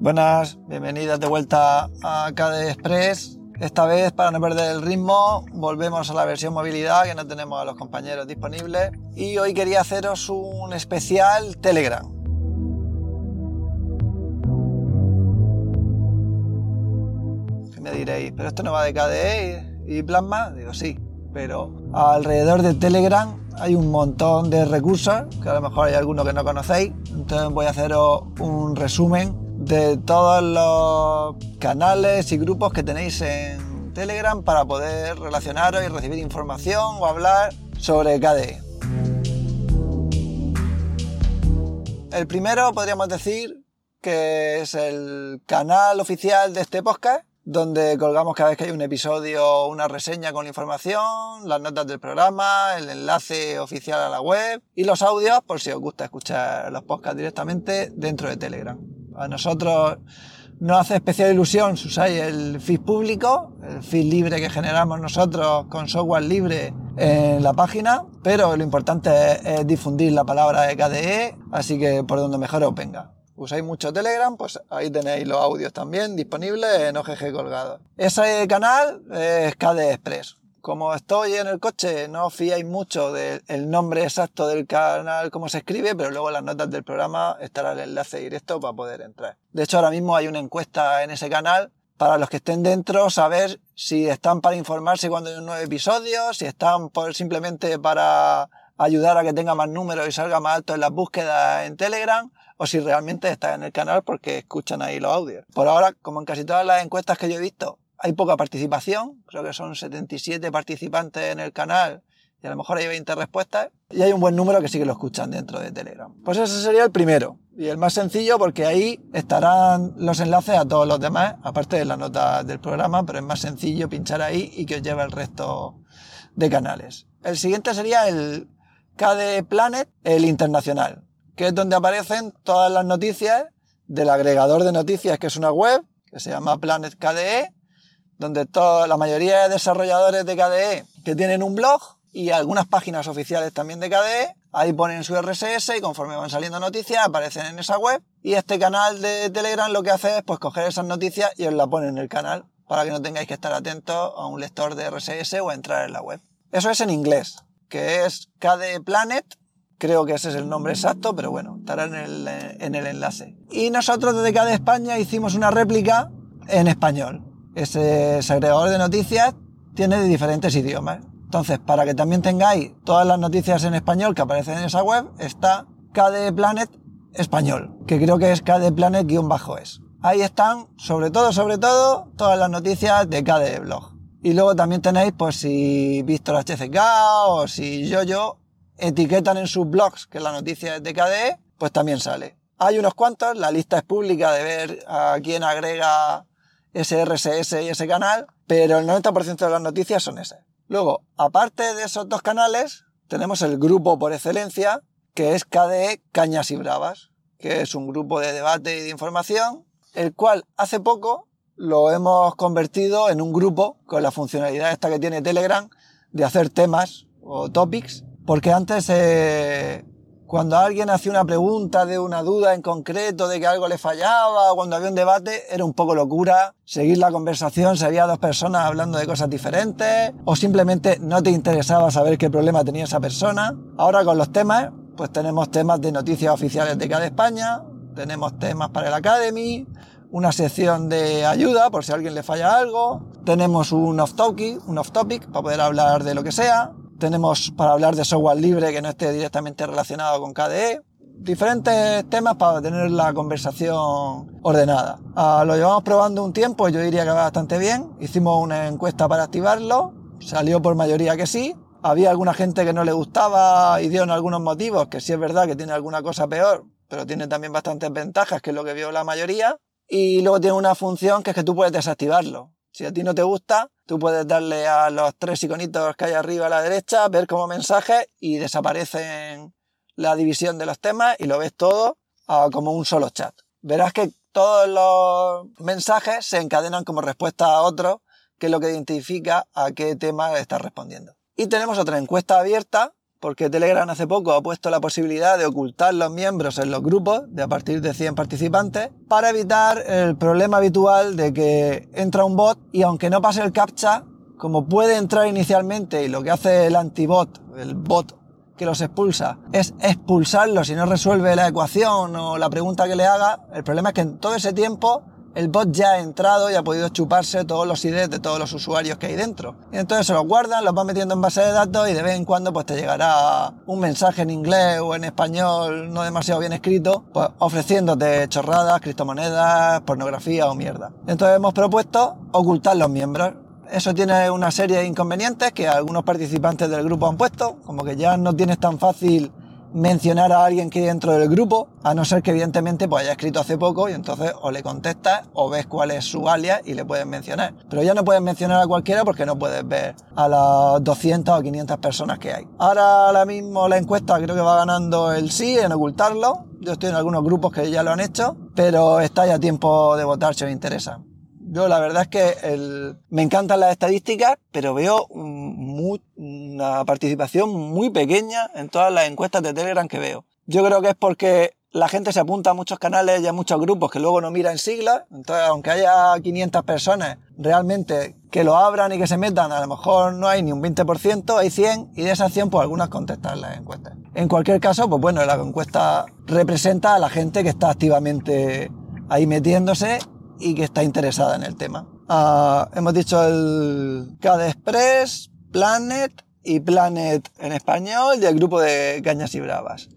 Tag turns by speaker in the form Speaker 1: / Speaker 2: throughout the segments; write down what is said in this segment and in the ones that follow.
Speaker 1: Buenas, bienvenidas de vuelta a KD Express. Esta vez, para no perder el ritmo, volvemos a la versión movilidad que no tenemos a los compañeros disponibles. Y hoy quería haceros un especial Telegram. Que me diréis, pero esto no va de KDE y Plasma. Digo, sí, pero alrededor de Telegram hay un montón de recursos, que a lo mejor hay algunos que no conocéis. Entonces voy a haceros un resumen de todos los canales y grupos que tenéis en Telegram para poder relacionaros y recibir información o hablar sobre KDE. El primero podríamos decir que es el canal oficial de este podcast, donde colgamos cada vez que hay un episodio una reseña con información, las notas del programa, el enlace oficial a la web y los audios por si os gusta escuchar los podcasts directamente dentro de Telegram. A nosotros no hace especial ilusión si usáis el feed público, el feed libre que generamos nosotros con software libre en la página, pero lo importante es, difundir la palabra de KDE, así que por donde mejor os venga. Usáis mucho Telegram, pues ahí tenéis los audios también disponibles en OGG colgado. Ese canal es KDE Express como estoy en el coche, no os fiáis mucho del nombre exacto del canal, cómo se escribe, pero luego las notas del programa estará el enlace directo para poder entrar. De hecho, ahora mismo hay una encuesta en ese canal para los que estén dentro, saber si están para informarse cuando hay un nuevo episodio, si están simplemente para ayudar a que tenga más números y salga más alto en las búsquedas en Telegram, o si realmente están en el canal porque escuchan ahí los audios. Por ahora, como en casi todas las encuestas que yo he visto, hay poca participación, creo que son 77 participantes en el canal y a lo mejor hay 20 respuestas y hay un buen número que sí que lo escuchan dentro de Telegram. Pues ese sería el primero y el más sencillo porque ahí estarán los enlaces a todos los demás, aparte de la nota del programa, pero es más sencillo pinchar ahí y que os lleve el resto de canales. El siguiente sería el KD Planet, el internacional, que es donde aparecen todas las noticias del agregador de noticias, que es una web que se llama Planet KDE, donde toda, la mayoría de desarrolladores de KDE que tienen un blog y algunas páginas oficiales también de KDE, ahí ponen su RSS y conforme van saliendo noticias aparecen en esa web y este canal de Telegram lo que hace es pues coger esas noticias y os la pone en el canal para que no tengáis que estar atentos a un lector de RSS o a entrar en la web. Eso es en inglés, que es KDE Planet, creo que ese es el nombre exacto, pero bueno, estará en el, en el enlace. Y nosotros desde KDE España hicimos una réplica en español ese agregador de noticias tiene de diferentes idiomas. Entonces, para que también tengáis todas las noticias en español que aparecen en esa web, está KDE Planet Español, que creo que es KDE Planet-es. Ahí están, sobre todo, sobre todo, todas las noticias de KDE Blog. Y luego también tenéis, pues si Víctor HCK o si yo etiquetan en sus blogs que la noticia es de KDE, pues también sale. Hay unos cuantos, la lista es pública de ver a quién agrega ese RSS y ese canal, pero el 90% de las noticias son ese. Luego, aparte de esos dos canales, tenemos el grupo por excelencia, que es KDE Cañas y Bravas, que es un grupo de debate y de información, el cual hace poco lo hemos convertido en un grupo con la funcionalidad esta que tiene Telegram de hacer temas o topics, porque antes eh, cuando alguien hacía una pregunta de una duda en concreto, de que algo le fallaba, o cuando había un debate, era un poco locura seguir la conversación si había dos personas hablando de cosas diferentes, o simplemente no te interesaba saber qué problema tenía esa persona. Ahora con los temas, pues tenemos temas de noticias oficiales de cada España, tenemos temas para el Academy, una sección de ayuda por si a alguien le falla algo, tenemos un off topic, un off topic para poder hablar de lo que sea, tenemos para hablar de software libre que no esté directamente relacionado con KDE. Diferentes temas para tener la conversación ordenada. Ah, lo llevamos probando un tiempo, yo diría que va bastante bien. Hicimos una encuesta para activarlo, salió por mayoría que sí. Había alguna gente que no le gustaba y dio en algunos motivos, que sí es verdad que tiene alguna cosa peor, pero tiene también bastantes ventajas, que es lo que vio la mayoría. Y luego tiene una función que es que tú puedes desactivarlo. Si a ti no te gusta, tú puedes darle a los tres iconitos que hay arriba a la derecha, ver como mensaje y desaparecen la división de los temas y lo ves todo ah, como un solo chat. Verás que todos los mensajes se encadenan como respuesta a otro, que es lo que identifica a qué tema estás respondiendo. Y tenemos otra encuesta abierta porque Telegram hace poco ha puesto la posibilidad de ocultar los miembros en los grupos de a partir de 100 participantes para evitar el problema habitual de que entra un bot y aunque no pase el captcha, como puede entrar inicialmente y lo que hace el antibot, el bot que los expulsa, es expulsarlos si no resuelve la ecuación o la pregunta que le haga, el problema es que en todo ese tiempo el bot ya ha entrado y ha podido chuparse todos los IDs de todos los usuarios que hay dentro. Y entonces se los guardan, los van metiendo en base de datos y de vez en cuando pues te llegará un mensaje en inglés o en español no demasiado bien escrito, pues ofreciéndote chorradas, criptomonedas, pornografía o mierda. Entonces hemos propuesto ocultar los miembros. Eso tiene una serie de inconvenientes que algunos participantes del grupo han puesto, como que ya no tienes tan fácil mencionar a alguien que hay dentro del grupo, a no ser que evidentemente pues haya escrito hace poco y entonces o le contestas o ves cuál es su alias y le puedes mencionar. Pero ya no puedes mencionar a cualquiera porque no puedes ver a las 200 o 500 personas que hay. Ahora, ahora mismo la encuesta creo que va ganando el sí en ocultarlo. Yo estoy en algunos grupos que ya lo han hecho, pero está ya tiempo de votar si os interesa. Yo la verdad es que me encantan las estadísticas, pero veo una participación muy pequeña en todas las encuestas de Telegram que veo. Yo creo que es porque la gente se apunta a muchos canales y a muchos grupos que luego no miran siglas. Entonces, aunque haya 500 personas realmente que lo abran y que se metan, a lo mejor no hay ni un 20%, hay 100 y de esas 100 pues algunas contestan las encuestas. En cualquier caso, pues bueno, la encuesta representa a la gente que está activamente ahí metiéndose y que está interesada en el tema. Ah, hemos dicho el CAD Express, Planet y Planet en español y el grupo de Cañas y Bravas.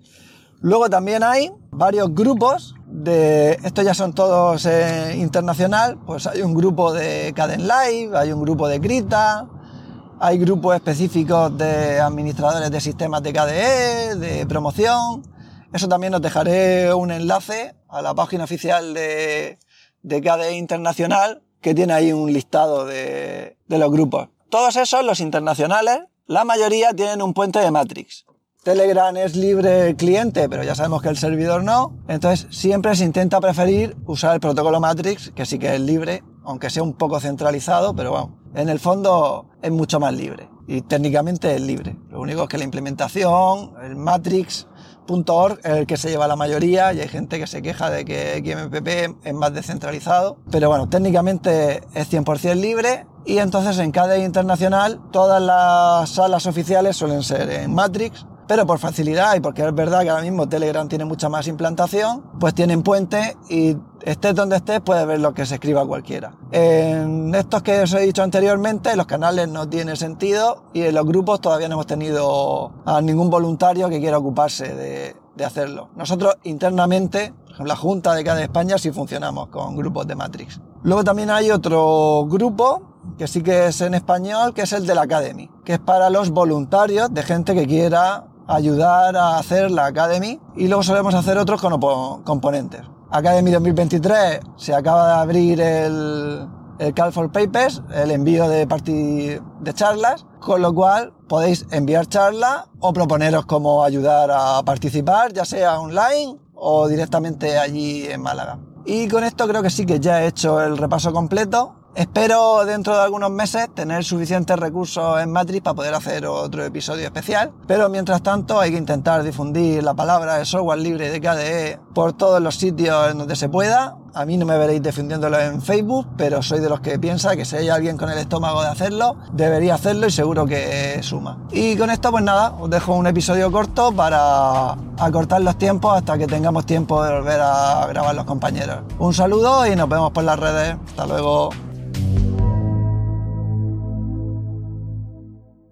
Speaker 1: Luego también hay varios grupos de, estos ya son todos eh, internacional, pues hay un grupo de Caden Live, hay un grupo de Grita, hay grupos específicos de administradores de sistemas de KDE, de promoción. Eso también os dejaré un enlace a la página oficial de, de KDE Internacional que tiene ahí un listado de, de los grupos. Todos esos, los internacionales, la mayoría tienen un puente de Matrix. Telegram es libre cliente, pero ya sabemos que el servidor no. Entonces siempre se intenta preferir usar el protocolo Matrix, que sí que es libre, aunque sea un poco centralizado, pero bueno, en el fondo es mucho más libre. Y técnicamente es libre. Lo único es que la implementación, el Matrix, .org es el que se lleva la mayoría y hay gente que se queja de que XMPP es más descentralizado. Pero bueno, técnicamente es 100% libre y entonces en cada internacional todas las salas oficiales suelen ser en Matrix pero por facilidad y porque es verdad que ahora mismo Telegram tiene mucha más implantación, pues tienen puente y estés donde estés puedes ver lo que se escriba cualquiera. En estos que os he dicho anteriormente, los canales no tiene sentido y en los grupos todavía no hemos tenido a ningún voluntario que quiera ocuparse de, de hacerlo. Nosotros internamente, por ejemplo, la Junta de cada España sí funcionamos con grupos de Matrix. Luego también hay otro grupo que sí que es en español, que es el de la Academy, que es para los voluntarios de gente que quiera ayudar a hacer la Academy y luego solemos hacer otros con componentes. Academy 2023 se acaba de abrir el, el Call for Papers, el envío de, de charlas, con lo cual podéis enviar charlas o proponeros cómo ayudar a participar, ya sea online o directamente allí en Málaga. Y con esto creo que sí que ya he hecho el repaso completo. Espero dentro de algunos meses tener suficientes recursos en Matrix para poder hacer otro episodio especial, pero mientras tanto hay que intentar difundir la palabra de software libre de KDE por todos los sitios en donde se pueda. A mí no me veréis defendiéndolo en Facebook, pero soy de los que piensa que si hay alguien con el estómago de hacerlo, debería hacerlo y seguro que suma. Y con esto pues nada, os dejo un episodio corto para acortar los tiempos hasta que tengamos tiempo de volver a grabar los compañeros. Un saludo y nos vemos por las redes. Hasta luego.